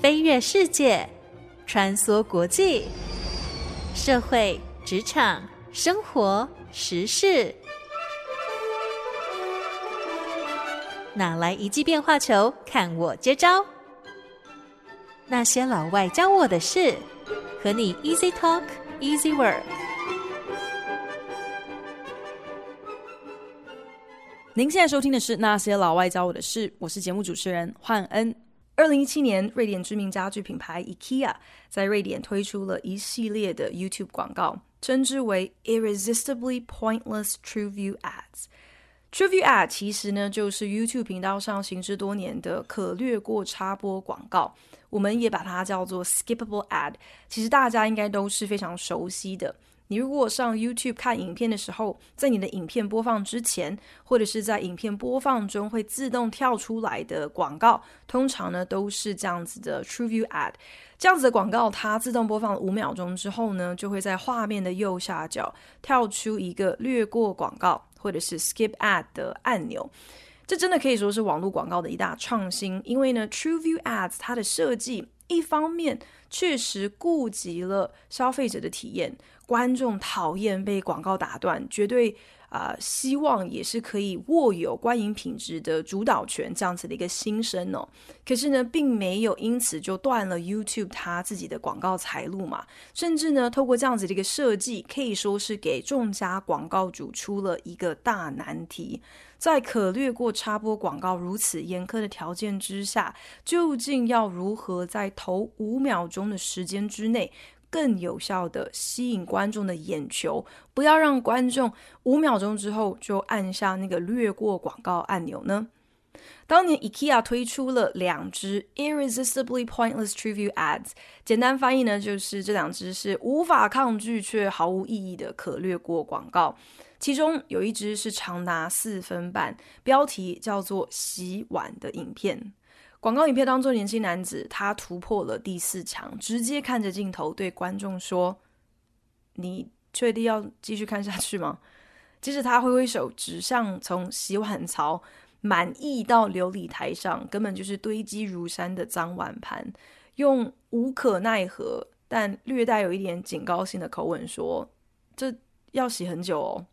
飞跃世界，穿梭国际，社会、职场、生活、时事，哪来一记变化球？看我接招！那些老外教我的事，和你 Easy Talk Easy Work。您现在收听的是《那些老外教我的事》，我是节目主持人焕恩。二零一七年，瑞典知名家具品牌 IKEA 在瑞典推出了一系列的 YouTube 广告，称之为 Irresistibly Pointless True View Ads。True View Ad 其实呢，就是 YouTube 频道上行之多年的可略过插播广告，我们也把它叫做 Skippable Ad。其实大家应该都是非常熟悉的。你如果上 YouTube 看影片的时候，在你的影片播放之前，或者是在影片播放中会自动跳出来的广告，通常呢都是这样子的 TrueView Ad。这样子的广告，它自动播放五秒钟之后呢，就会在画面的右下角跳出一个略过广告或者是 Skip Ad 的按钮。这真的可以说是网络广告的一大创新，因为呢 TrueView Ads 它的设计一方面确实顾及了消费者的体验。观众讨厌被广告打断，绝对啊、希望也是可以握有观影品质的主导权，这样子的一个心声哦。可是呢，并没有因此就断了 YouTube 它自己的广告财路嘛。甚至呢，透过这样子的一个设计，可以说是给众家广告主出了一个大难题。在可略过插播广告如此严苛的条件之下，究竟要如何在头五秒钟的时间之内，更有效地吸引观众的眼球，不要让观众五秒钟之后就按下那个略过广告按钮呢？当年 IKEA 推出了两支 Irresistibly Pointless TrueView Ads，简单翻译呢就是这两支是无法抗拒却毫无意义的可略过广告。其中有一支是长达四分半，标题叫做“洗碗”的影片。广告影片当中，年轻男子他突破了第四墙，直接看着镜头对观众说：“你确定要继续看下去吗？”接着他挥挥手指向从洗碗槽满溢到琉璃台上，根本就是堆积如山的脏碗盘，用无可奈何但略带有一点警告性的口吻说：“这要洗很久哦。”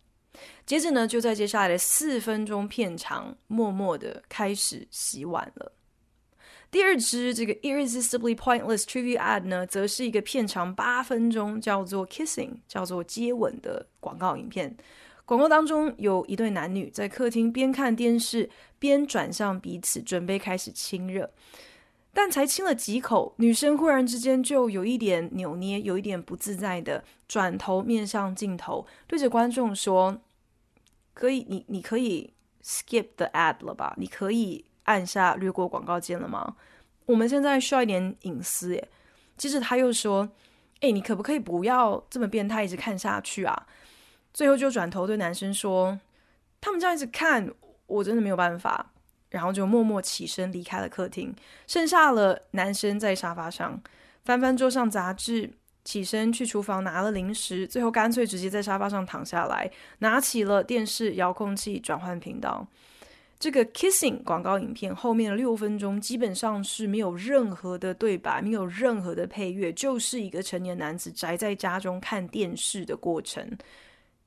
接着呢，就在接下来的四分钟片长，默默的开始洗碗了。第二支这个 Irresistibly Pointless trivia Ad 呢，则是一个片长八分钟，叫做 Kissing，叫做接吻的广告影片。广告当中有一对男女在客厅边看电视边转向彼此，准备开始亲热。但才亲了几口，女生忽然之间就有一点扭捏，有一点不自在的转头面向镜头，对着观众说：“可以，你你可以 skip the ad 了吧？你可以。”按下略过广告键了吗？我们现在需要一点隐私耶。接着他又说：“哎，你可不可以不要这么变态，一直看下去啊？”最后就转头对男生说：“他们这样一直看，我真的没有办法。”然后就默默起身离开了客厅，剩下了男生在沙发上翻翻桌上杂志，起身去厨房拿了零食，最后干脆直接在沙发上躺下来，拿起了电视遥控器转换频道。这个 kissing 广告影片后面的六分钟基本上是没有任何的对白，没有任何的配乐，就是一个成年男子宅在家中看电视的过程。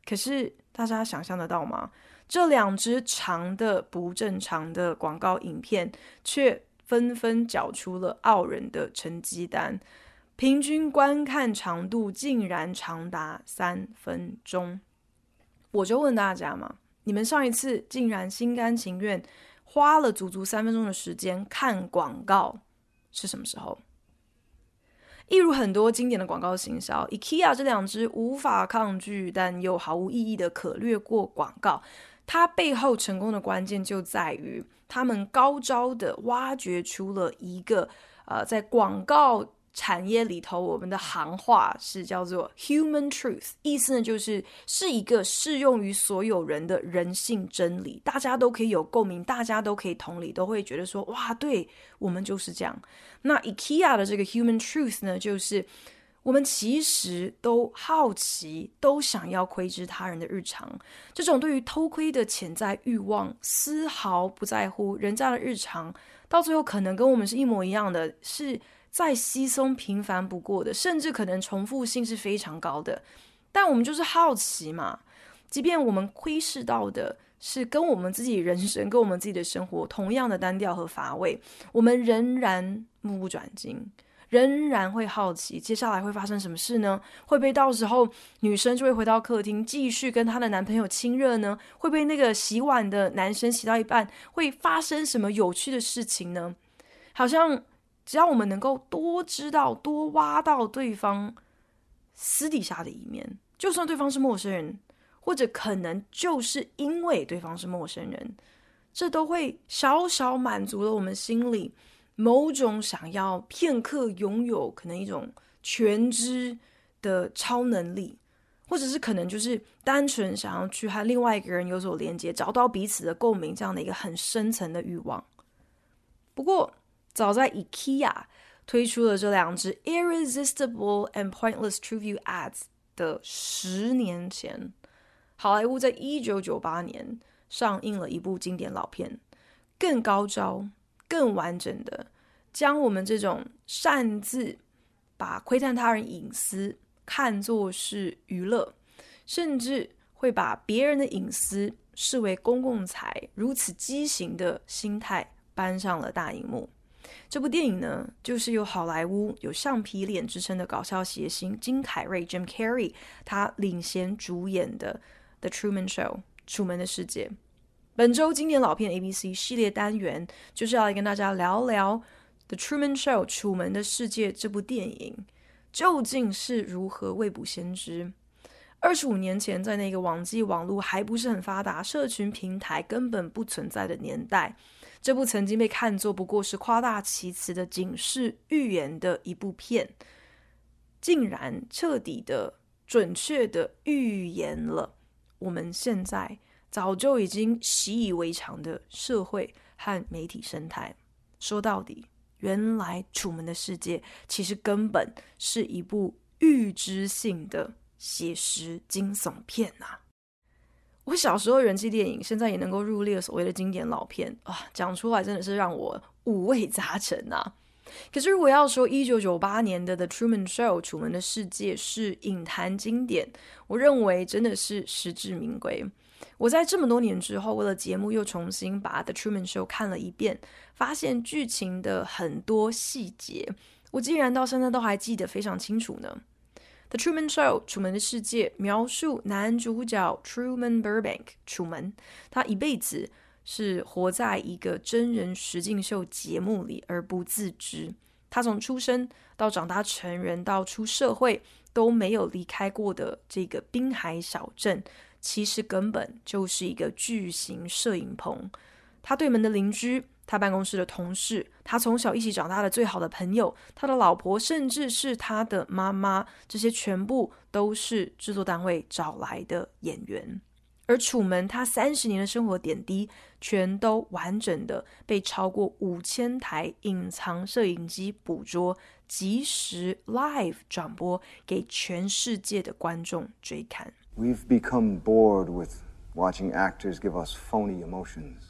可是大家想象得到吗？这两支长的不正常的广告影片却纷纷缴出了傲人的成绩单，平均观看长度竟然长达三分钟。我就问大家嘛。你们上一次竟然心甘情愿花了足足三分钟的时间看广告是什么时候？一如很多经典的广告行销，IKEA 这两支无法抗拒但又毫无意义的可略过广告，它背后成功的关键就在于他们高招的挖掘出了一个呃，在广告。产业里头，我们的行话是叫做 human truth，意思呢就是是一个适用于所有人的人性真理，大家都可以有共鸣，大家都可以同理，都会觉得说哇，对，我们就是这样。那 IKEA 的这个 human truth 呢，就是我们其实都好奇，都想要窥知他人的日常，这种对于偷窥的潜在欲望，丝毫不在乎人家的日常，到最后可能跟我们是一模一样的，是。再稀松平凡不过的，甚至可能重复性是非常高的。但我们就是好奇嘛，即便我们窥视到的是跟我们自己人生、跟我们自己的生活同样的单调和乏味，我们仍然目不转睛，仍然会好奇接下来会发生什么事呢？会不会到时候女生就会回到客厅继续跟她的男朋友亲热呢？会不会那个洗碗的男生洗到一半会发生什么有趣的事情呢？好像只要我们能够多知道、多挖到对方。私底下的一面，就算对方是陌生人，或者可能就是因为对方是陌生人，这都会小小满足了我们心里某种想要片刻拥有可能一种全知的超能力，或者是可能就是单纯想要去和另外一个人有所连接，找到彼此的共鸣，这样的一个很深层的欲望。不过，早在 IKEA。推出了这两支 Irresistible and Pointless True View Ads 的十年前，好莱坞在一九九八年上映了一部经典老片，更高招、更完整的将我们这种擅自把窥探他人隐私看作是娱乐，甚至会把别人的隐私视为公共财，如此畸形的心态搬上了大荧幕。这部电影呢，就是由好莱坞有橡皮脸之称的搞笑谐星金凯瑞 （Jim Carrey） 他领衔主演的《The Truman Show》《楚门的世界》。本周经典老片 ABC 系列单元就是要来跟大家聊聊《The Truman Show》《楚门的世界》这部电影究竟是如何未卜先知。二十五年前，在那个网际网络还不是很发达、社群平台根本不存在的年代。这部曾经被看作不过是夸大其词的警示预言的一部片，竟然彻底的、准确的预言了我们现在早就已经习以为常的社会和媒体生态。说到底，原来《楚门的世界》其实根本是一部预知性的写实惊悚片呐、啊。我小时候人气电影，现在也能够入列所谓的经典老片啊，讲出来真的是让我五味杂陈啊。可是如果要说一九九八年的《The Truman Show》楚门的世界是影坛经典，我认为真的是实至名归。我在这么多年之后，为了节目又重新把《The Truman Show》看了一遍，发现剧情的很多细节，我竟然到现在都还记得非常清楚呢。《The Truman Show》楚门的世界描述男主角 Truman Burbank 楚门，他一辈子是活在一个真人实境秀节目里而不自知。他从出生到长大成人到出社会都没有离开过的这个滨海小镇，其实根本就是一个巨型摄影棚。他对门的邻居。他办公室的同事，他从小一起长大的最好的朋友，他的老婆，甚至是他的妈妈，这些全部都是制作单位找来的演员。而楚门他三十年的生活点滴，全都完整的被超过五千台隐藏摄影机捕捉，即时 live 转播给全世界的观众追看。We've become bored with watching actors give us phony emotions.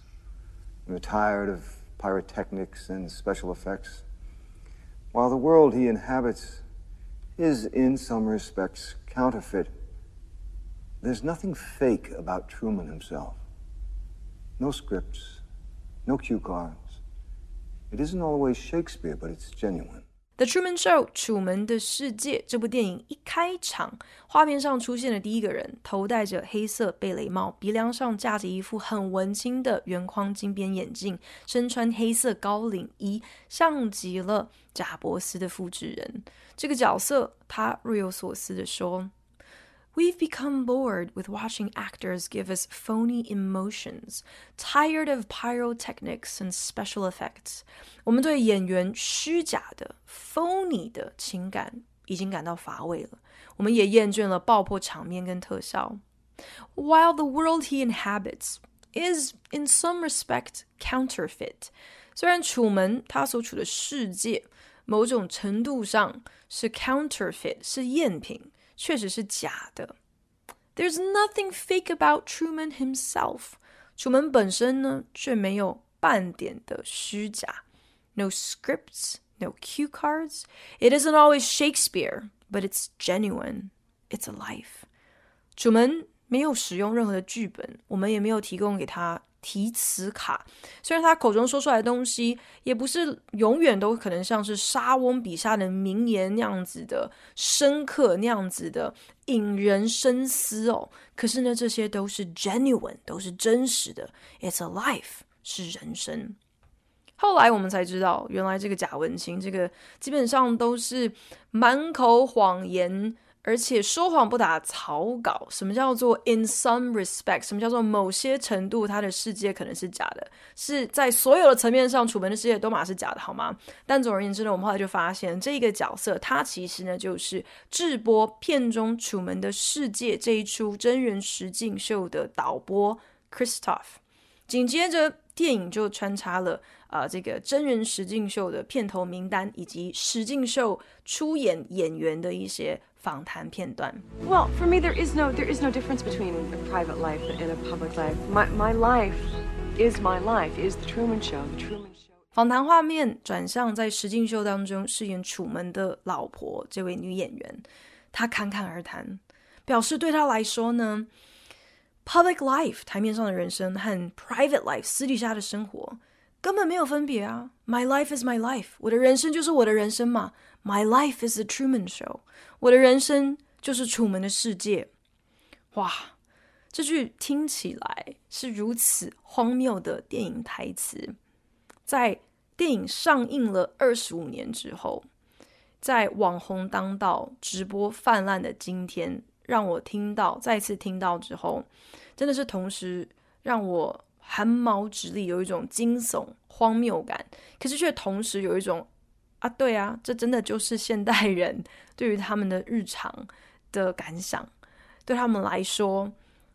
We're tired of pyrotechnics and special effects. While the world he inhabits is, in some respects, counterfeit, there's nothing fake about Truman himself. No scripts, no cue cards. It isn't always Shakespeare, but it's genuine. The Truman Show，楚门的世界这部电影一开场，画面上出现的第一个人，头戴着黑色贝雷帽，鼻梁上架着一副很文青的圆框金边眼镜，身穿黑色高领衣，像极了贾伯斯的复制人。这个角色，他若有所思地说。We've become bored with watching actors give us phony emotions, tired of pyrotechnics and special effects. 我们对演员虚假的 phony 的情感已经感到乏味了。我们也厌倦了爆破场面跟特效。While the world he inhabits is in some respect counterfeit，虽然楚门他所处的世界某种程度上是 counterfeit，是赝品。 确实是假的。There's nothing fake about Truman himself。楚门本身呢，却没有半点的虚假。No scripts, no cue cards. It isn't always Shakespeare, but it's genuine. It's alive. 楚门没有使用任何的剧本，我们也没有提供给他 提词卡。虽然他口中说出来的东西，也不是永远都可能像是莎翁笔下的名言那样子的深刻，那样子的引人深思哦。可是呢，这些都是 genuine，都是真实的。It's a life，是人生。后来我们才知道，原来这个贾文清，这个基本上都是满口谎言，而且说谎不打草稿。什么叫做 in some respect？什么叫做某些程度，他的世界可能是假的？是在所有的层面上，楚门的世界都嘛是假的，好吗？但总而言之呢，我们后来就发现，这个角色他其实呢，就是制播片中《楚门的世界》这一出真人实境秀的导播 Christoph。紧接着，电影就穿插了。啊、这个真人实境秀的片头名单，以及实境秀出演演员的一些访谈片段。Well, for me, there is no there is no difference between a private life and a public life. My my life is my life. Is the Truman Show. The Truman Show. 访谈画面转向在实境秀当中饰演楚门的老婆这位女演员，她侃侃而谈，表示对她来说呢，public life 台面上的人生和 private life 私底下的生活。根本没有分别啊！My life is my life，我的人生就是我的人生嘛。My life is the Truman Show，我的人生就是楚门的世界。哇，这句听起来是如此荒谬的电影台词，在电影上映了二十五年之后，在网红当道、直播泛滥的今天，让我听到，再次听到之后，真的是同时让我。汗毛直立，有一种惊悚荒谬感，可是却同时有一种啊，对啊，这真的就是现代人 对于他们的日常的感想。对他们来说，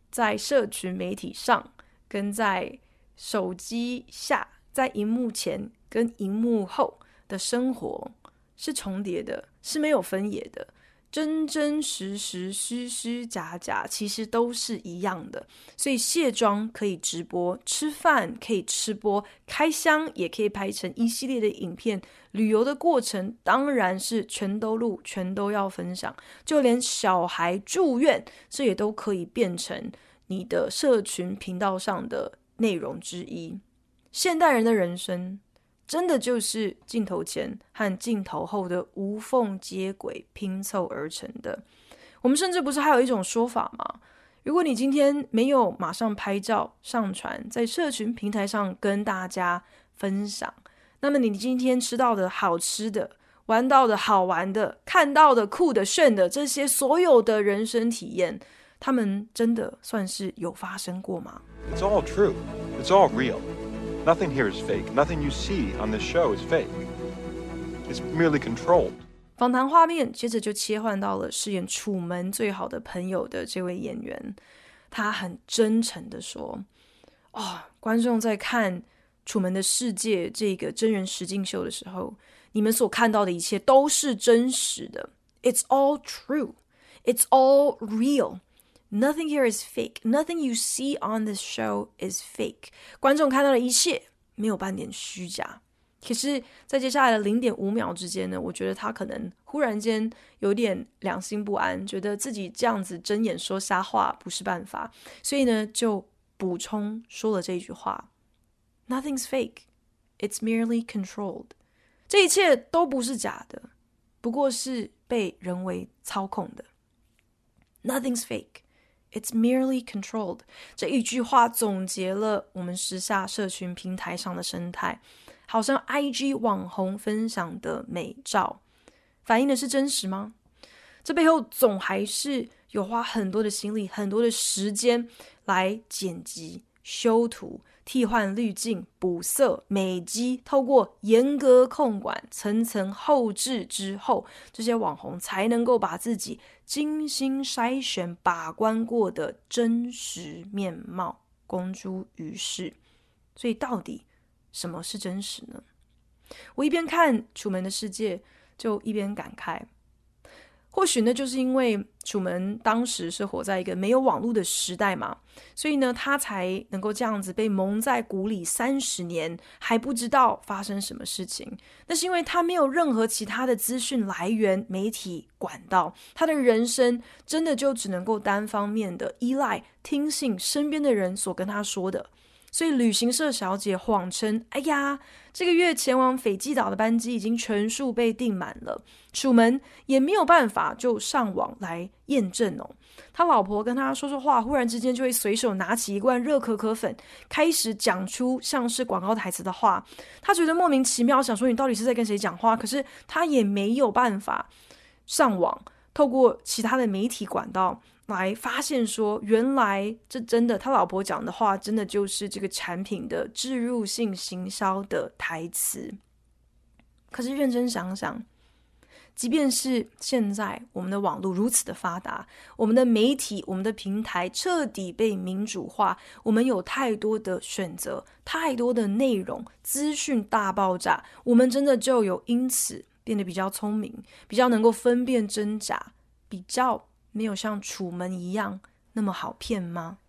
在社群媒体上，跟在手机下，在荧幕前跟荧幕后的生活是重叠的，是没有分野的。真真实实、虚虚假假，其实都是一样的。所以卸妆可以直播，吃饭可以吃播，开箱也可以拍成一系列的影片。旅游的过程当然是全都录，全都要分享。就连小孩住院，这也都可以变成你的社群频道上的内容之一。现代人的人生。真的就是镜头前和镜头后的无缝接轨拼凑而成的。我们甚至不是还有一种说法吗？如果你今天没有马上拍照上传在社群平台上跟大家分享，那么你今天吃到的好吃的、玩到的好玩的、看到的酷的炫的这些所有的人生体验，他们真的算是有发生过吗？It's all true. It's all real. Nothing here is fake. Nothing you see on this show is fake. It's merely controlled. 访谈画面接着就切换到了饰演楚门最好的朋友的这位演员，他很真诚地说：“哦，观众在看《楚门的世界》这个真人实境秀的时候，你们所看到的一切都是真实的。It's all true. It's all real.” ” Nothing here is fake. Nothing you see on this show is fake. 观众看到的一切没有半点虚假。可是，在接下来的零点五秒之间呢，我觉得他可能忽然间有点良心不安，觉得自己这样子睁眼说瞎话不是办法，所以呢，就补充说了这句话：Nothing's fake. It's merely controlled. 这一切都不是假的，不过是被人为操控的。Nothing's fake. It's merely controlled。这一句话总结了我们时下社群平台上的生态，好像 IG 网红分享的美照，反映的是真实吗？这背后总还是有花很多的心力、很多的时间来剪辑、修图。替换滤镜、补色、美肌，透过严格控管、层层后置之后，这些网红才能够把自己精心筛选、把关过的真实面貌公诸于世。所以，到底什么是真实呢？我一边看《楚门的世界》，就一边感慨：或许呢，就是因为楚门当时是活在一个没有网络的时代嘛，所以呢，他才能够这样子被蒙在鼓里三十年，还不知道发生什么事情。那是因为他没有任何其他的资讯来源、媒体管道，他的人生真的就只能够单方面的依赖、听信身边的人所跟他说的。所以旅行社小姐谎称：“哎呀，这个月前往斐济岛的班机已经全数被订满了。”楚门也没有办法就上网来验证哦。他老婆跟他说说话，忽然之间就会随手拿起一罐热可可粉，开始讲出像是广告台词的话。他觉得莫名其妙，想说你到底是在跟谁讲话？可是他也没有办法上网，透过其他的媒体管道。来发现说，原来这真的，他老婆讲的话，真的就是这个产品的置入性行销的台词。可是认真想想，即便是现在我们的网络如此的发达，我们的媒体、我们的平台彻底被民主化，我们有太多的选择，太多的内容，资讯大爆炸，我们真的就有因此变得比较聪明，比较能够分辨真假，比较。没有像楚门一样那么好骗吗？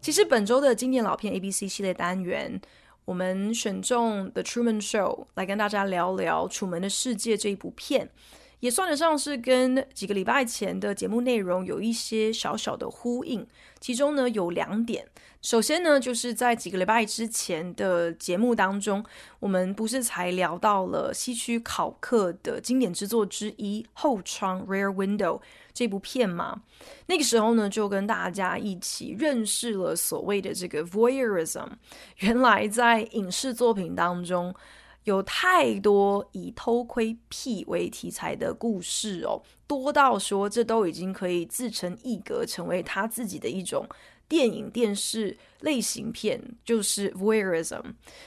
其实本周的经典老片 ABC 系列单元，我们选中《The Truman Show》来跟大家聊聊《楚门的世界》这一部片。也算得上是跟几个礼拜前的节目内容有一些小小的呼应，其中呢有两点。首先呢，就是在几个礼拜之前的节目当中，我们不是才聊到了西区考克的经典之作之一《后窗》（Rear Window） 这部片吗？那个时候呢，就跟大家一起认识了所谓的这个 voyeurism。原来在影视作品当中，有太多以偷窥癖为题材的故事哦，多到说这都已经可以自成一格，成为他自己的一种电影电视类型片，就是 voyeurism。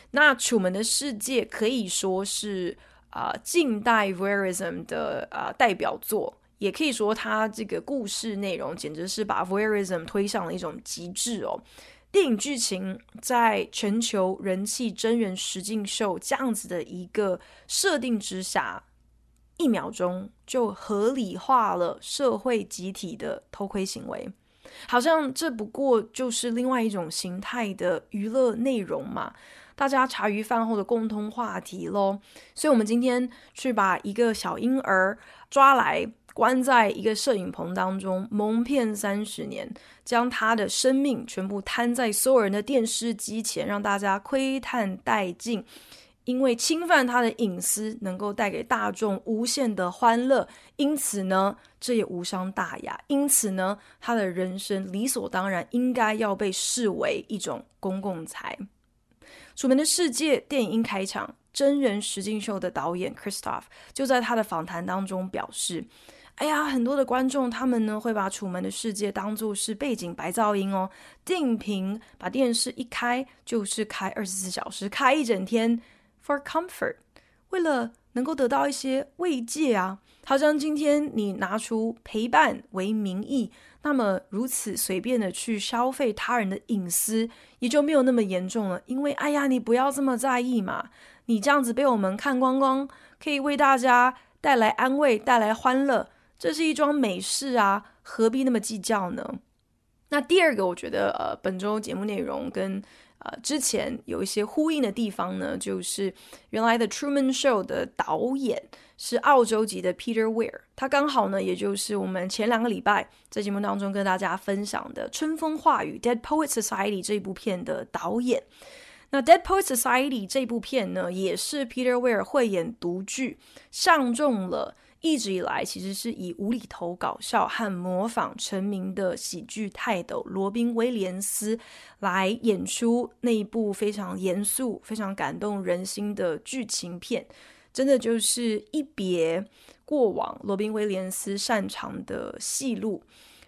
那《楚门的世界》可以说是啊、近代 voyeurism 的啊、代表作，也可以说它这个故事内容简直是把 voyeurism 推上了一种极致哦。电影剧情在全球人气真人实境秀这样子的一个设定之下，一秒钟就合理化了社会集体的偷窥行为，好像这不过就是另外一种形态的娱乐内容嘛，大家茶余饭后的共通话题喽。所以，我们今天去把一个小婴儿抓来。关在一个摄影棚当中蒙骗三十年，将他的生命全部摊在所有人的电视机前，让大家窥探殆尽。因为侵犯他的隐私能够带给大众无限的欢乐，因此呢，这也无伤大雅。因此呢，他的人生理所当然应该要被视为一种公共财。《楚门的世界》电影开场，真人实境秀的导演 Christoph 就在他的访谈当中表示。哎呀，很多的观众他们呢会把《楚门的世界》当作是背景白噪音哦，定频把电视一开就是开二十四小时，开一整天，for comfort，为了能够得到一些慰藉啊。好像今天你拿出陪伴为名义，那么如此随便的去消费他人的隐私，也就没有那么严重了。因为哎呀，你不要这么在意嘛，你这样子被我们看光光，可以为大家带来安慰，带来欢乐。这是一桩美事啊，何必那么计较呢？那第二个，我觉得呃，本周节目内容跟呃之前有一些呼应的地方呢，就是原来的《Truman Show》的导演是澳洲籍的 Peter Weir，他刚好呢，也就是我们前两个礼拜在节目当中跟大家分享的《春风化雨》（Dead Poet Society） 这部片的导演。那《Dead Poet Society》这部片呢，也是 Peter Weir 慧眼独具，上中了。一直以来，其实是以无厘头搞笑和模仿成名的喜剧泰斗罗宾威廉斯来演出那一部非常严肃、非常感动人心的剧情片，真的就是一别过往罗宾威廉斯擅长的戏路。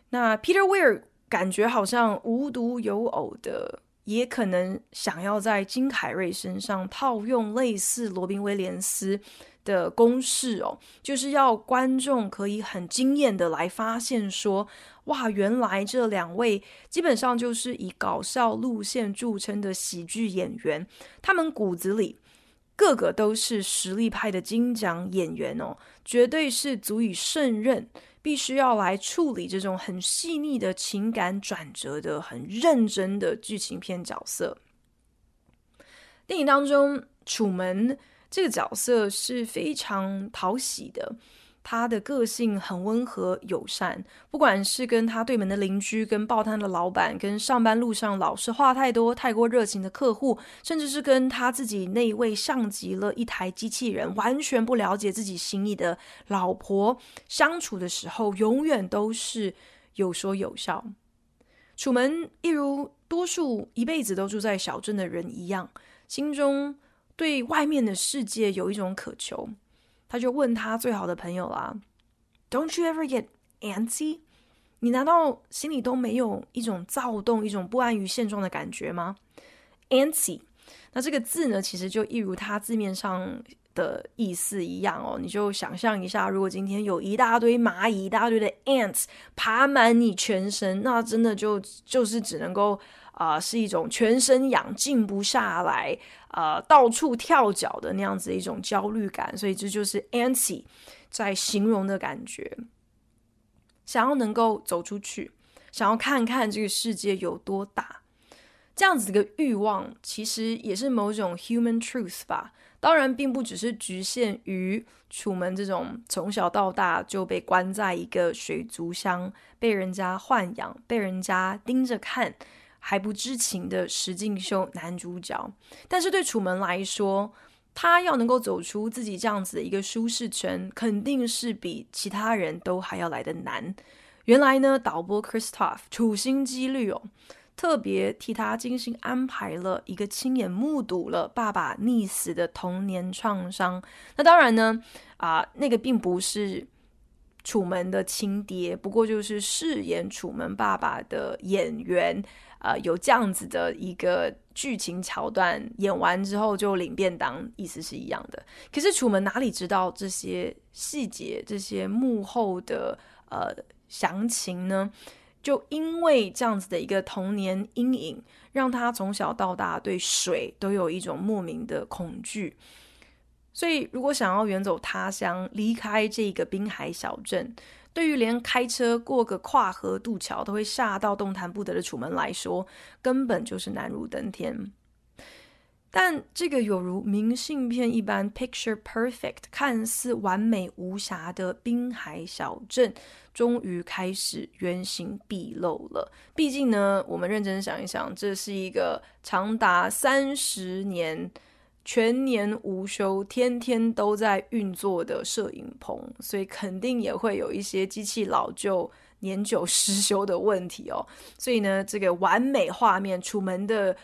那 Peter Weir 感觉好像无独有偶的也可能想要在金凯瑞身上套用类似罗宾威廉斯的公式哦，就是要观众可以很惊艳的来发现说，哇，原来这两位基本上就是以搞笑路线著称的喜剧演员，他们骨子里个个都是实力派的金奖演员哦，绝对是足以胜任。必须要来处理这种很细腻的情感转折的、很认真的剧情片角色。电影当中，楚门这个角色是非常讨喜的。他的个性很温和友善，不管是跟他对门的邻居、跟报摊的老板、跟上班路上老是话太多、太过热情的客户，甚至是跟他自己那位像极了一台机器人、完全不了解自己心意的老婆相处的时候，永远都是有说有笑。楚门一如多数一辈子都住在小镇的人一样，心中对外面的世界有一种渴求。他就问他最好的朋友啦：“Don't you ever get antsy？你难道心里都没有一种躁动、一种不安于现状的感觉吗？”Antsy，那这个字呢，其实就一如它字面上的意思一样哦。你就想象一下，如果今天有一大堆蚂蚁、一大堆的 ants 爬满你全身，那真的就就是只能够。啊、是一种全身痒、静不下来、呃，到处跳脚的那样子一种焦虑感，所以这就是 antsy 在形容的感觉。想要能够走出去，想要看看这个世界有多大，这样子的欲望，其实也是某种 human truth 吧。当然，并不只是局限于楚门这种从小到大就被关在一个水族箱，被人家豢养，被人家盯着看。还不知情的实境秀男主角，但是对楚门来说，他要能够走出自己这样子的一个舒适圈，肯定是比其他人都还要来得难。原来呢，导播 Christoph 处心积虑哦，特别替他精心安排了一个亲眼目睹了爸爸溺死的童年创伤。那当然呢，啊、那个并不是。楚门的亲爹，不过就是饰演楚门爸爸的演员，呃，有这样子的一个剧情桥段，演完之后就领便当，意思是一样的。可是楚门哪里知道这些细节，这些幕后的呃详情呢？就因为这样子的一个童年阴影，让他从小到大对水都有一种莫名的恐惧。所以，如果想要远走他乡，离开这个滨海小镇，对于连开车过个跨河渡桥都会吓到动弹不得的楚门来说，根本就是难如登天。但这个有如明信片一般 picture perfect、看似完美无瑕的滨海小镇，终于开始原形毕露了。毕竟呢，我们认真想一想，这是一个长达三十年。全年无休，天天都在运作的摄影棚，所以肯定也会有一些机器老旧、年久失修的问题哦。所以呢，这个完美画面，楚门的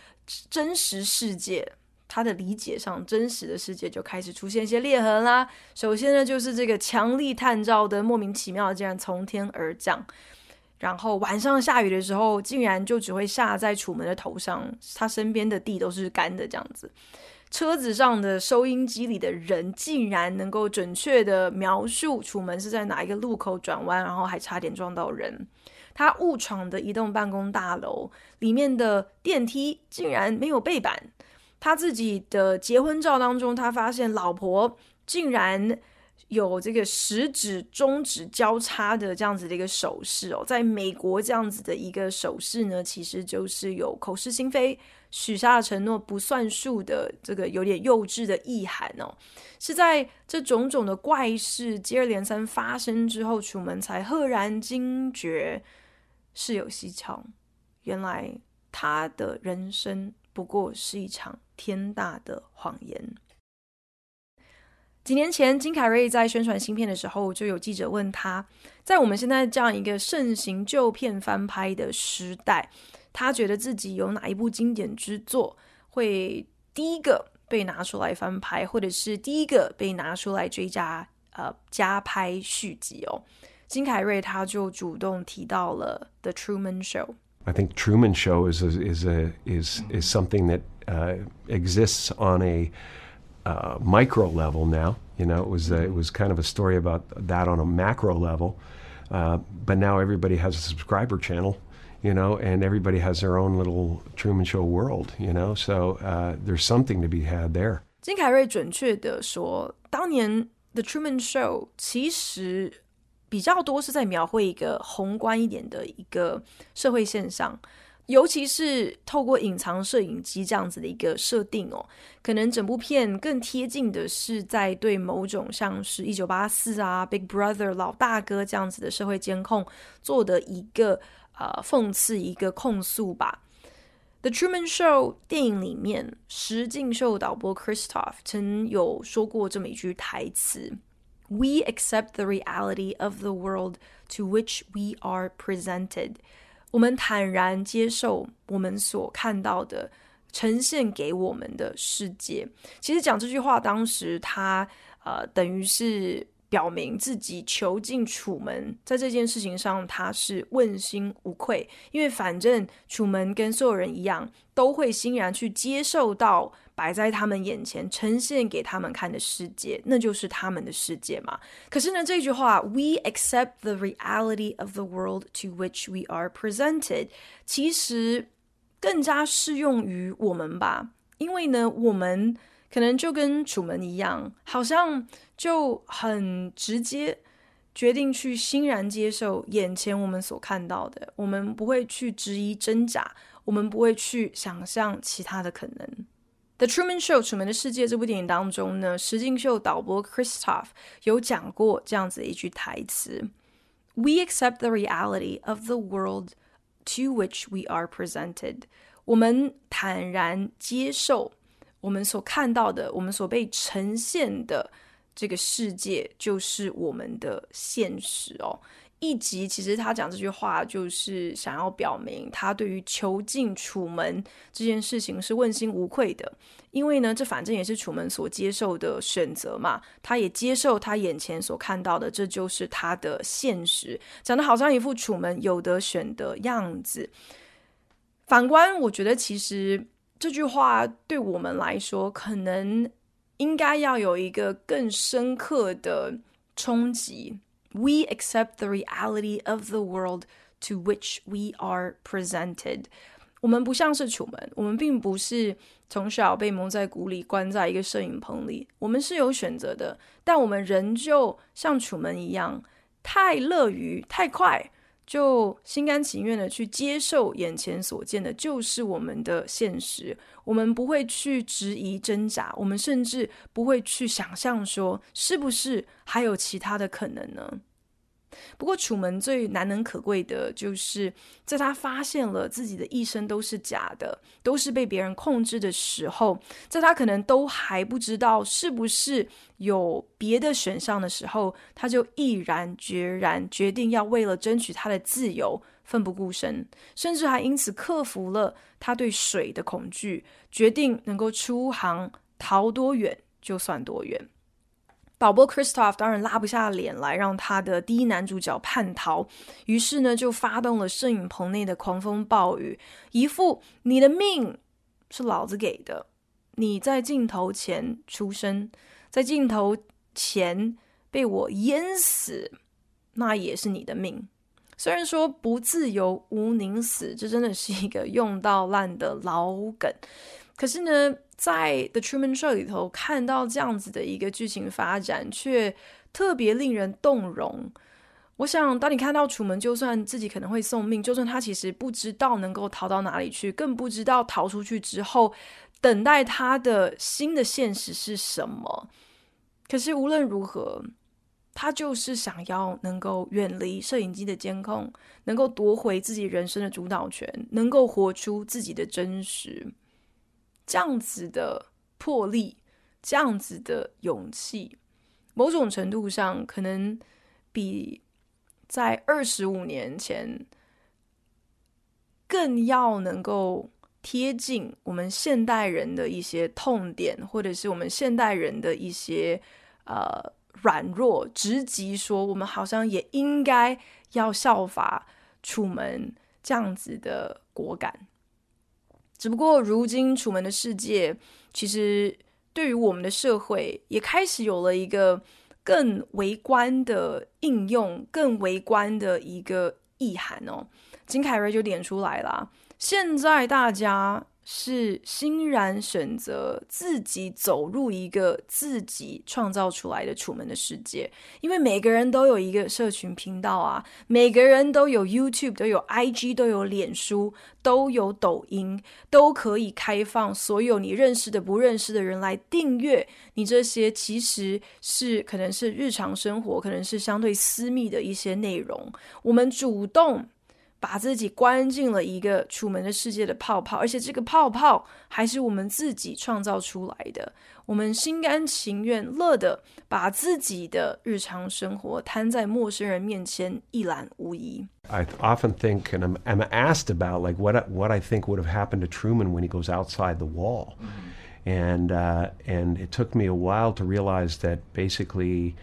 真实世界，他的理解上真实的世界就开始出现一些裂痕啦。首先呢，就是这个强力探照灯莫名其妙竟然从天而降，然后晚上下雨的时候，竟然就只会下在楚门的头上，他身边的地都是干的这样子。车子上的收音机里的人竟然能够准确地描述楚门是在哪一个路口转弯，然后还差点撞到人。他误闯的一栋办公大楼里面的电梯竟然没有背板。他自己的结婚照当中，他发现老婆竟然有这个食指、中指交叉的这样子的一个手势哦。在美国，这样子的一个手势呢，其实就是有口是心非。许下的承诺不算数的这个有点幼稚的意涵哦，是在这种种的怪事接二连三发生之后，楚门才赫然惊觉事有蹊跷，原来他的人生不过是一场天大的谎言。几年前，金凯瑞在宣传新片的时候，就有记者问他，在我们现在这样一个盛行旧片翻拍的时代。他觉得自己有哪一部经典之作会第一个被拿出来翻拍，或者是第一个被拿出来追加呃加拍续集哦。金凯瑞他就主动提到了《The Truman Show》。 I think Truman Show is a, is a, is is something that uh, exists on a uh, micro level now. You know, it was a, it was kind of a story about that on a macro level, uh, but now everybody has a subscriber channel. You know, and everybody has their own little Truman Show world. You know, so there's something to be had there. 金凯瑞准确的说，当年 The Truman Show 其实比较多是在描绘一个宏观一点的一个社会现象。尤其是透过隐藏摄影机这样子的一个设定哦，可能整部片更贴近的是在对某种像是一九八四啊、Big Brother 老大哥这样子的社会监控做的一个呃讽刺、一个控诉吧。The Truman Show 电影里面，实境秀导播 Christof 曾有说过这么一句台词：“We accept the reality of the world to which we are presented。”我们坦然接受我们所看到的呈现给我们的世界。其实讲这句话，当时他呃，等于是表明自己囚禁楚门，在这件事情上他是问心无愧，因为反正楚门跟所有人一样，都会欣然去接受到。摆在他们眼前，呈现给他们看的世界，那就是他们的世界嘛。可是呢，这句话 “We accept the reality of the world to which we are presented”，其实更加适用于我们吧。因为呢，我们可能就跟楚门一样，好像就很直接决定去欣然接受眼前我们所看到的，我们不会去质疑真假，我们不会去想象其他的可能。《The Truman Show》楚门的世界这部电影当中呢，实境秀导播 Christof 有讲过这样子一句台词：“We accept the reality of the world to which we are presented。”我们坦然接受我们所看到的，我们所被呈现的这个世界就是我们的现实哦。一集其实他讲这句话，就是想要表明他对于囚禁楚门这件事情是问心无愧的，因为呢，这反正也是楚门所接受的选择嘛，他也接受他眼前所看到的，这就是他的现实，讲的好像一副楚门有得选的样子。反观，我觉得其实这句话对我们来说，可能应该要有一个更深刻的冲击。We accept the reality of the world to which we are presented。我们不像是楚门，我们并不是从小被蒙在鼓里，关在一个摄影棚里。我们是有选择的，但我们仍旧像楚门一样，太乐于太快，就心甘情愿的去接受眼前所见的，就是我们的现实。我们不会去质疑挣扎，我们甚至不会去想象说，是不是还有其他的可能呢？不过，楚门最难能可贵的就是，在他发现了自己的一生都是假的，都是被别人控制的时候，在他可能都还不知道是不是有别的选项的时候，他就毅然决然决定要为了争取他的自由，奋不顾身，甚至还因此克服了他对水的恐惧，决定能够出航，逃多远就算多远。导播 Christof 当然拉不下脸来让他的第一男主角叛逃，于是呢就发动了摄影棚内的狂风暴雨，一副你的命是老子给的，你在镜头前出生，在镜头前被我淹死，那也是你的命。虽然说不自由无宁死，这真的是一个用到烂的老梗。可是呢，在《The Truman Show》里头看到这样子的一个剧情发展，却特别令人动容。我想，当你看到楚门，就算自己可能会送命，就算他其实不知道能够逃到哪里去，更不知道逃出去之后，等待他的新的现实是什么。可是无论如何，他就是想要能够远离摄影机的监控，能够夺回自己人生的主导权，能够活出自己的真实。这样子的魄力，这样子的勇气，某种程度上可能比在二十五年前更要能够贴近我们现代人的一些痛点，或者是我们现代人的一些呃软弱，直击说我们好像也应该要效法楚门这样子的果敢。只不过，如今楚门的世界，其实对于我们的社会也开始有了一个更微观的应用，更微观的一个意涵哦。金凯瑞就点出来了，现在大家。是欣然选择自己走入一个自己创造出来的楚门的世界，因为每个人都有一个社群频道啊，每个人都有 YouTube，都有 IG，都有脸书，都有抖音，都可以开放所有你认识的、不认识的人来订阅你这些，其实是可能是日常生活，可能是相对私密的一些内容，我们主动。把自己关进了一个楚门的世界的泡泡，而且这个泡泡还是我们自己创造出来的。我们心甘情愿乐的把自己的日常生活摊在陌生人面前一览无遗。I often think, and I'm, I'm asked about, like what what I think would have happened to Truman when he goes outside the wall, and uh, and it took me a while to realize that basically.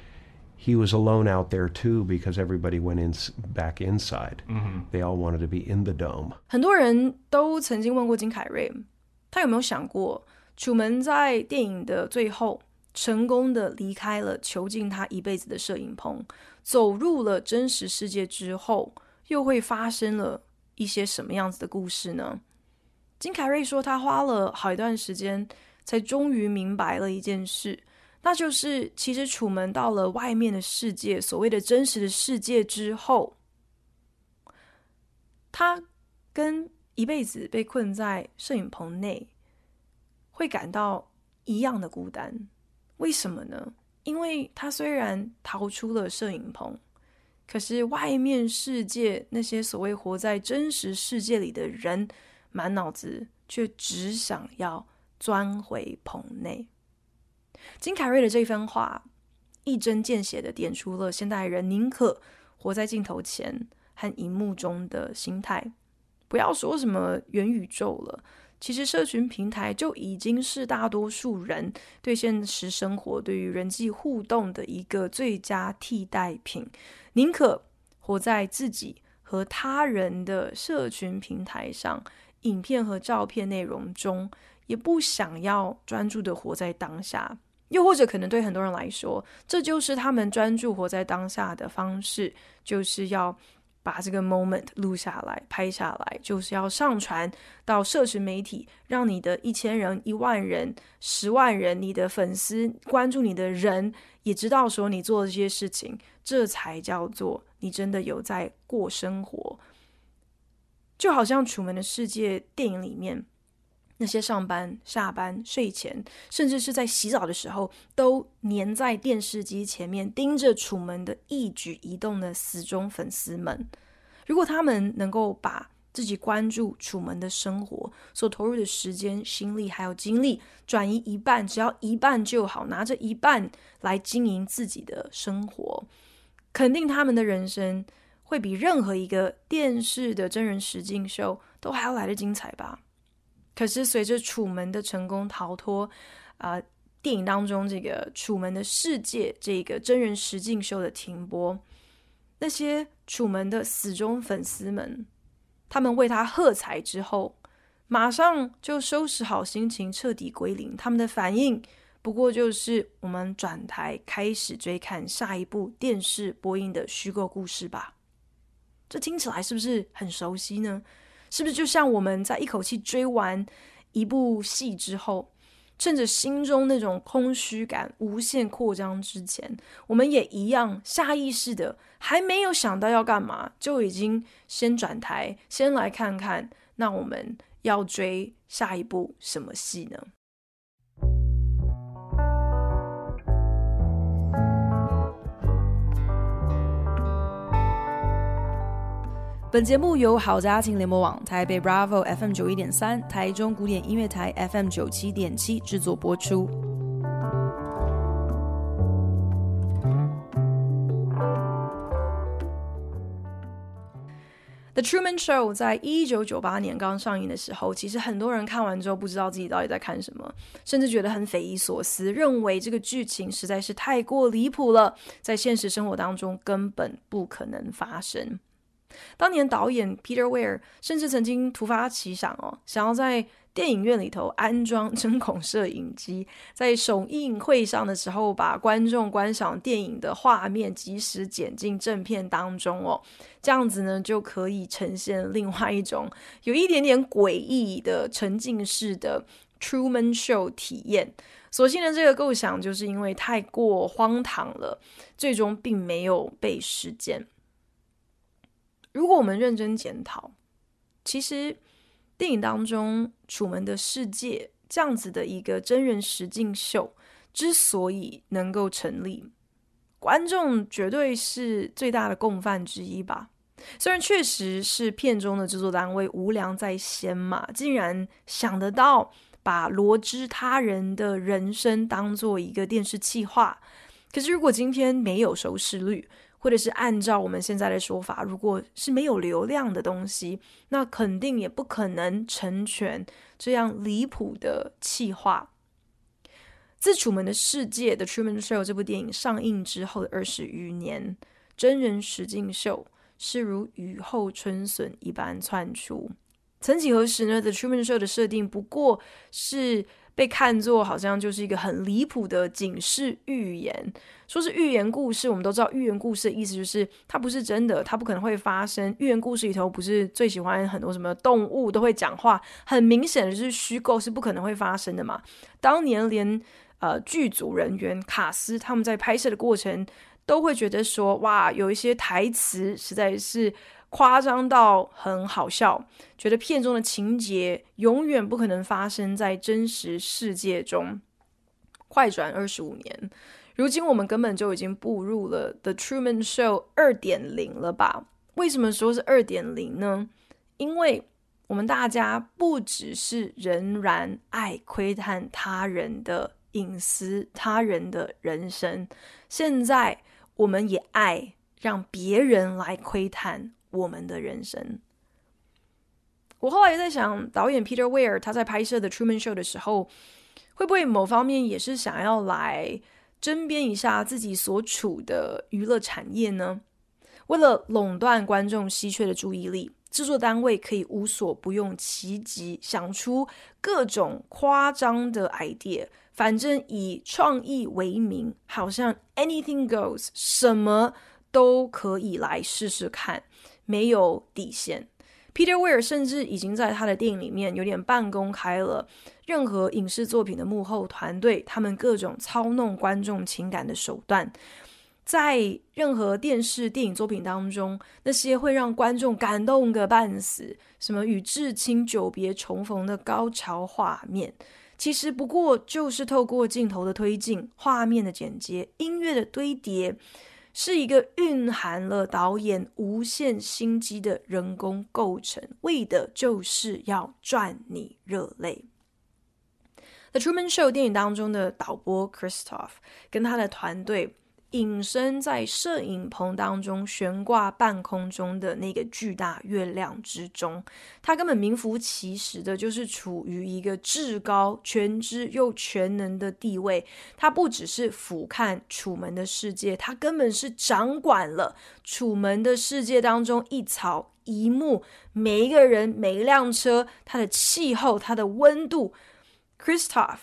He was alone out there too because everybody went in back inside. Mm-hmm. They all wanted to be in the dome. 很多人都曾经问过金凯瑞，他有没有想过，楚门在电影的最后成功的离开了囚禁他一辈子的摄影棚，走入了真实世界之后，又会发生了一些什么样子的故事呢？金凯瑞说，他花了好一段时间，才终于明白了一件事。那就是，其实楚门到了外面的世界，所谓的真实的世界之后，他跟一辈子被困在摄影棚内，会感到一样的孤单。为什么呢？因为他虽然逃出了摄影棚，可是外面世界那些所谓活在真实世界里的人，满脑子却只想要钻回棚内。金凯瑞的这番话，一针见血的点出了现代人宁可活在镜头前和荧幕中的心态。不要说什么元宇宙了，其实社群平台就已经是大多数人对现实生活、对于人际互动的一个最佳替代品。宁可活在自己和他人的社群平台上，影片和照片内容中，也不想要专注的活在当下。又或者，可能对很多人来说，这就是他们专注活在当下的方式，就是要把这个 moment 录下来、拍下来，就是要上传到社群媒体，让你的一千人、一万人、十万人，你的粉丝关注你的人也知道说你做的这些事情，这才叫做你真的有在过生活。就好像《楚门的世界》电影里面。那些上班、下班、睡前，甚至是在洗澡的时候，都黏在电视机前面盯着楚门的一举一动的死忠粉丝们，如果他们能够把自己关注楚门的生活所投入的时间、心力还有精力转移一半，只要一半就好，拿着一半来经营自己的生活，肯定他们的人生会比任何一个电视的真人实境秀都还要来得精彩吧。可是，随着楚门的成功逃脱，啊、电影当中这个《楚门的世界》这个真人实境秀的停播，那些楚门的死忠粉丝们，他们为他喝彩之后，马上就收拾好心情，彻底归零。他们的反应不过就是我们转台开始追看下一部电视播映的虚构故事吧。这听起来是不是很熟悉呢？是不是就像我们在一口气追完一部戏之后，趁着心中那种空虚感无限扩张之前，我们也一样下意识的还没有想到要干嘛，就已经先转台，先来看看，那我们要追下一部什么戏呢？本节目由好家庭联播网、台北 Bravo FM 九一点三、台中古典音乐台 FM 九七点七制作播出。The Truman Show 在一九九八年刚上映的时候，其实很多人看完之后不知道自己到底在看什么，甚至觉得很匪夷所思，认为这个剧情实在是太过离谱了，在现实生活当中根本不可能发生。当年导演 Peter Weir 甚至曾经突发奇想哦，想要在电影院里头安装针孔摄影机，在首映会上的时候，把观众观赏电影的画面及时剪进正片当中哦，这样子呢就可以呈现另外一种有一点点诡异的沉浸式的 Truman Show 体验。所幸呢，这个构想就是因为太过荒唐了，最终并没有被实践。如果我们认真检讨，其实电影当中《楚门的世界》这样子的一个真人实境秀之所以能够成立，观众绝对是最大的共犯之一吧。虽然确实是片中的制作单位无良在先嘛，竟然想得到。把罗织他人的人生当做一个电视企划，可是如果今天没有收视率，或者是按照我们现在的说法，如果是没有流量的东西，那肯定也不可能成全这样离谱的企划。自《楚门的世界》的《Truman Show》这部电影上映之后的二十余年，真人实境秀是如雨后春笋一般窜出。曾几何时呢？The Truman Show 的设定不过是被看作好像就是一个很离谱的警示寓言。说是寓言故事，我们都知道寓言故事的意思就是它不是真的，它不可能会发生。寓言故事里头不是最喜欢很多什么动物都会讲话，很明显的就是虚构，是不可能会发生的嘛。当年连呃剧组人员卡斯他们在拍摄的过程都会觉得说，哇，有一些台词实在是。夸张到很好笑，觉得片中的情节永远不可能发生在真实世界中。快转二十五年，如今我们根本就已经步入了 The Truman Show 二点零了吧？为什么说是二点零呢？因为我们大家不只是仍然爱窥探他人的隐私、他人的人生，现在我们也爱让别人来窥探。我们的人生，我后来也在想，导演 Peter Weir 他在拍摄的《Truman Show》的时候，会不会某方面也是想要来争辩一下自己所处的娱乐产业呢？为了垄断观众稀缺的注意力，制作单位可以无所不用其极，想出各种夸张的 idea，反正以创意为名，好像 anything goes，什么都可以来试试看。没有底线。Peter Weir 甚至已经在他的电影里面有点半公开了，任何影视作品的幕后团队，他们各种操弄观众情感的手段，在任何电视电影作品当中，那些会让观众感动个半死，什么与至亲久别重逢的高潮画面，其实不过就是透过镜头的推进、画面的剪接、音乐的堆叠。是一个蕴含了导演无限心机的人工构成，为的就是要赚你热泪。《The Truman Show》电影当中的导播 Christof 跟他的团队。隐身在摄影棚当中悬挂半空中的那个巨大月亮之中，他根本名副其实的就是处于一个至高、全知又全能的地位。他不只是俯瞰楚门的世界，他根本是掌管了楚门的世界当中一草一木、每一个人、每一辆车、它的气候、它的温度。Christoph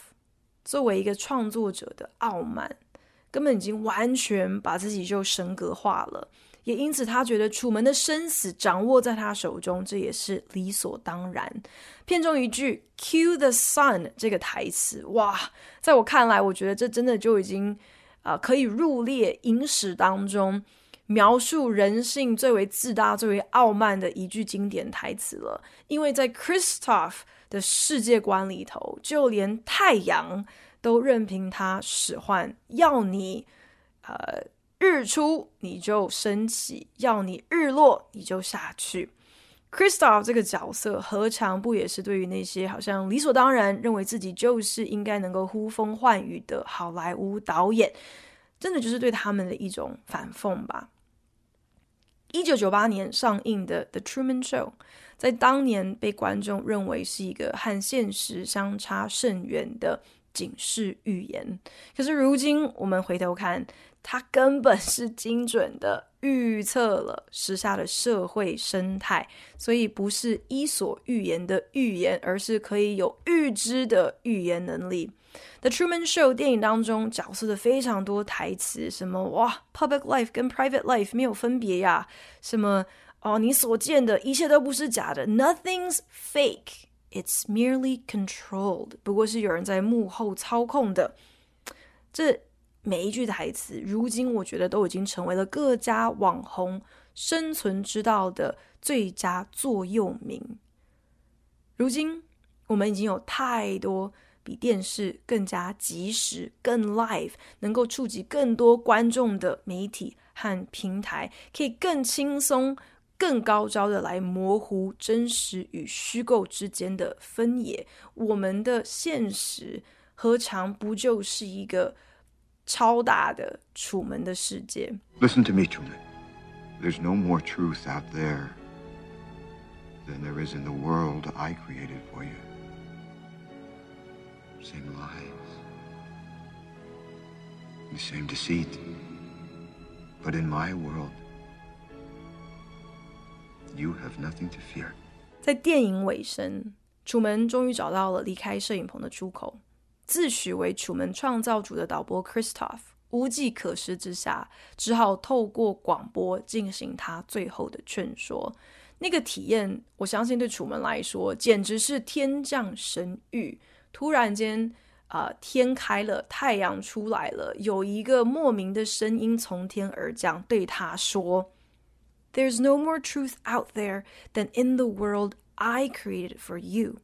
作为一个创作者的傲慢。根本已经完全把自己就神格化了，也因此他觉得楚门的生死掌握在他手中，这也是理所当然。片中一句 “Kill the sun” 这个台词，哇，在我看来，我觉得这真的就已经啊、可以入列影史当中描述人性最为自大、最为傲慢的一句经典台词了。因为在 Christof 的世界观里头，就连太阳。都任凭他使唤，要你呃日出你就升起，要你日落你就下去。Christof 这个角色何尝不也是对于那些好像理所当然认为自己就是应该能够呼风唤雨的好莱坞导演，真的就是对他们的一种反讽吧？一九九八年上映的《The Truman Show》在当年被观众认为是一个和现实相差甚远的。警示预言。可是如今我们回头看，它根本是精准的预测了时下的社会生态，所以不是伊索寓言的预言，而是可以有预知的预言能力。The Truman Show 电影当中角色的非常多台词，什么哇，public life 跟 private life 没有分别呀？什么哦，你所见的一切都不是假的，Nothing's fake, it's merely controlled。不过是有人在幕后操控的。这每一句台词，如今我觉得都已经成为了各家网红生存之道的最佳座右铭。如今我们已经有太多。比电视更加及时、更 live，能够触及更多观众的媒体和平台，可以更轻松、更高招的来模糊真实与虚构之间的分野。我们的现实何尝不就是一个超大的楚门的世界？Listen to me, Truman. There's no more truth out there than there is in the world I created for you. Same lies, the same deceit. But in my world, 在电影尾声，楚门终于找到了离开摄影棚的出口。自诩为楚门创造主的导播 Christof 无计可施之下，只好透过广播进行他最后的劝说。那个体验，我相信对楚门来说，简直是天降神谕。突然间，啊、天开了，太阳出来了，有一个莫名的声音从天而降，对他说 ：“There's no more truth out there than in the world I created for you。”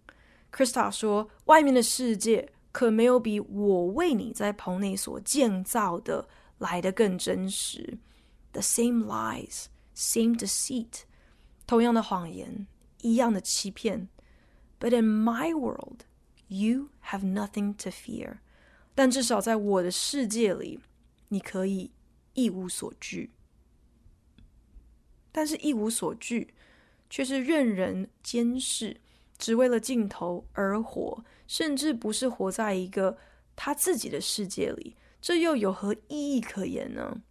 Christof 说：“外面的世界可没有比我为你在棚内所建造的来得更真实。The same lies, same deceit，同样的谎言，一样的欺骗。But in my world。” You have nothing to fear，但至少在我的世界里，你可以一无所惧。 但是，一无所惧却是任人监视，只为了镜头而活，甚至不是活在一个他自己的世界里，这又有何意义可言呢？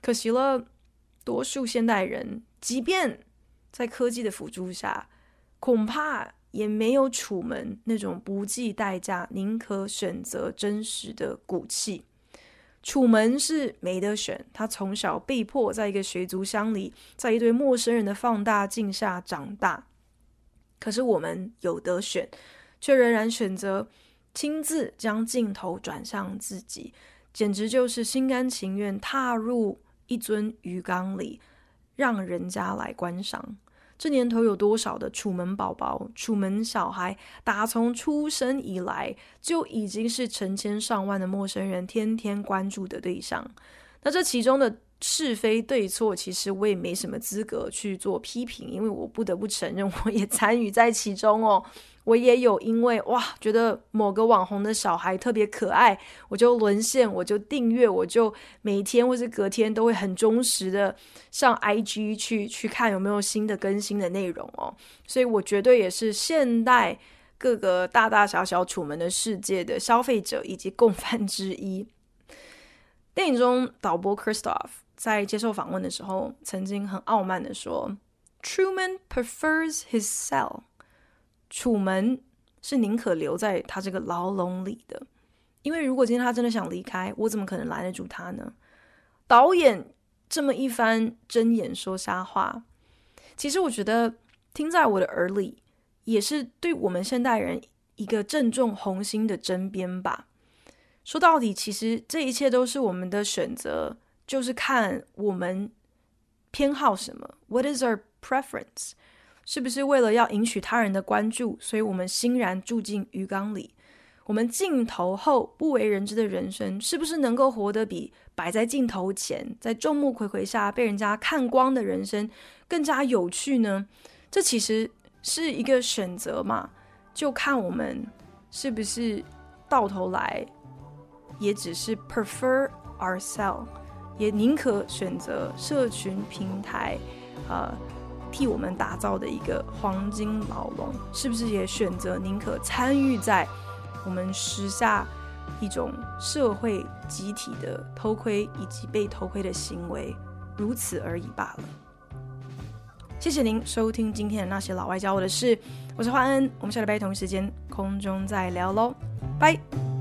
可惜了，多数现代人，即便在科技的辅助下，恐怕。也没有楚门那种不计代价、宁可选择真实的骨气。楚门是没得选，他从小被迫在一个水族箱里，在一堆陌生人的放大镜下长大。可是我们有得选，却仍然选择亲自将镜头转向自己，简直就是心甘情愿踏入一尊鱼缸里，让人家来观赏。这年头有多少的楚门宝宝、楚门小孩，打从出生以来就已经是成千上万的陌生人天天关注的对象。那这其中的是非对错，其实我也没什么资格去做批评，因为我不得不承认，我也参与在其中哦。我也有因为哇，觉得某个网红的小孩特别可爱，我就沦陷，我就订阅，我就每天或是隔天都会很忠实的上 IG 去去看有没有新的更新的内容哦。所以我绝对也是现代各个大大小小楚门的世界的消费者以及共犯之一。电影中导播 Christof 在接受访问的时候，曾经很傲慢的说：“Truman prefers his cell。”楚门是宁可留在他这个牢笼里的，因为如果今天他真的想离开，我怎么可能拦得住他呢？导演这么一番睁眼说瞎话，其实我觉得听在我的耳里，也是对我们现代人一个正中红心的针砭吧。说到底，其实这一切都是我们的选择，就是看我们偏好什么。What is our preference？是不是为了要引起他人的关注，所以我们欣然住进鱼缸里？我们镜头后不为人知的人生，是不是能够活得比摆在镜头前，在众目睽睽下被人家看光的人生更加有趣呢？这其实是一个选择嘛，就看我们是不是到头来也只是 prefer ourselves，也宁可选择社群平台，呃。替我们打造的一个黄金牢笼，是不是也选择宁可参与在我们时下一种社会集体的偷窥以及被偷窥的行为，如此而已罢了。谢谢您收听今天的那些老外教我的事，我是焕恩，我们下礼拜同一时间空中再聊喽，拜。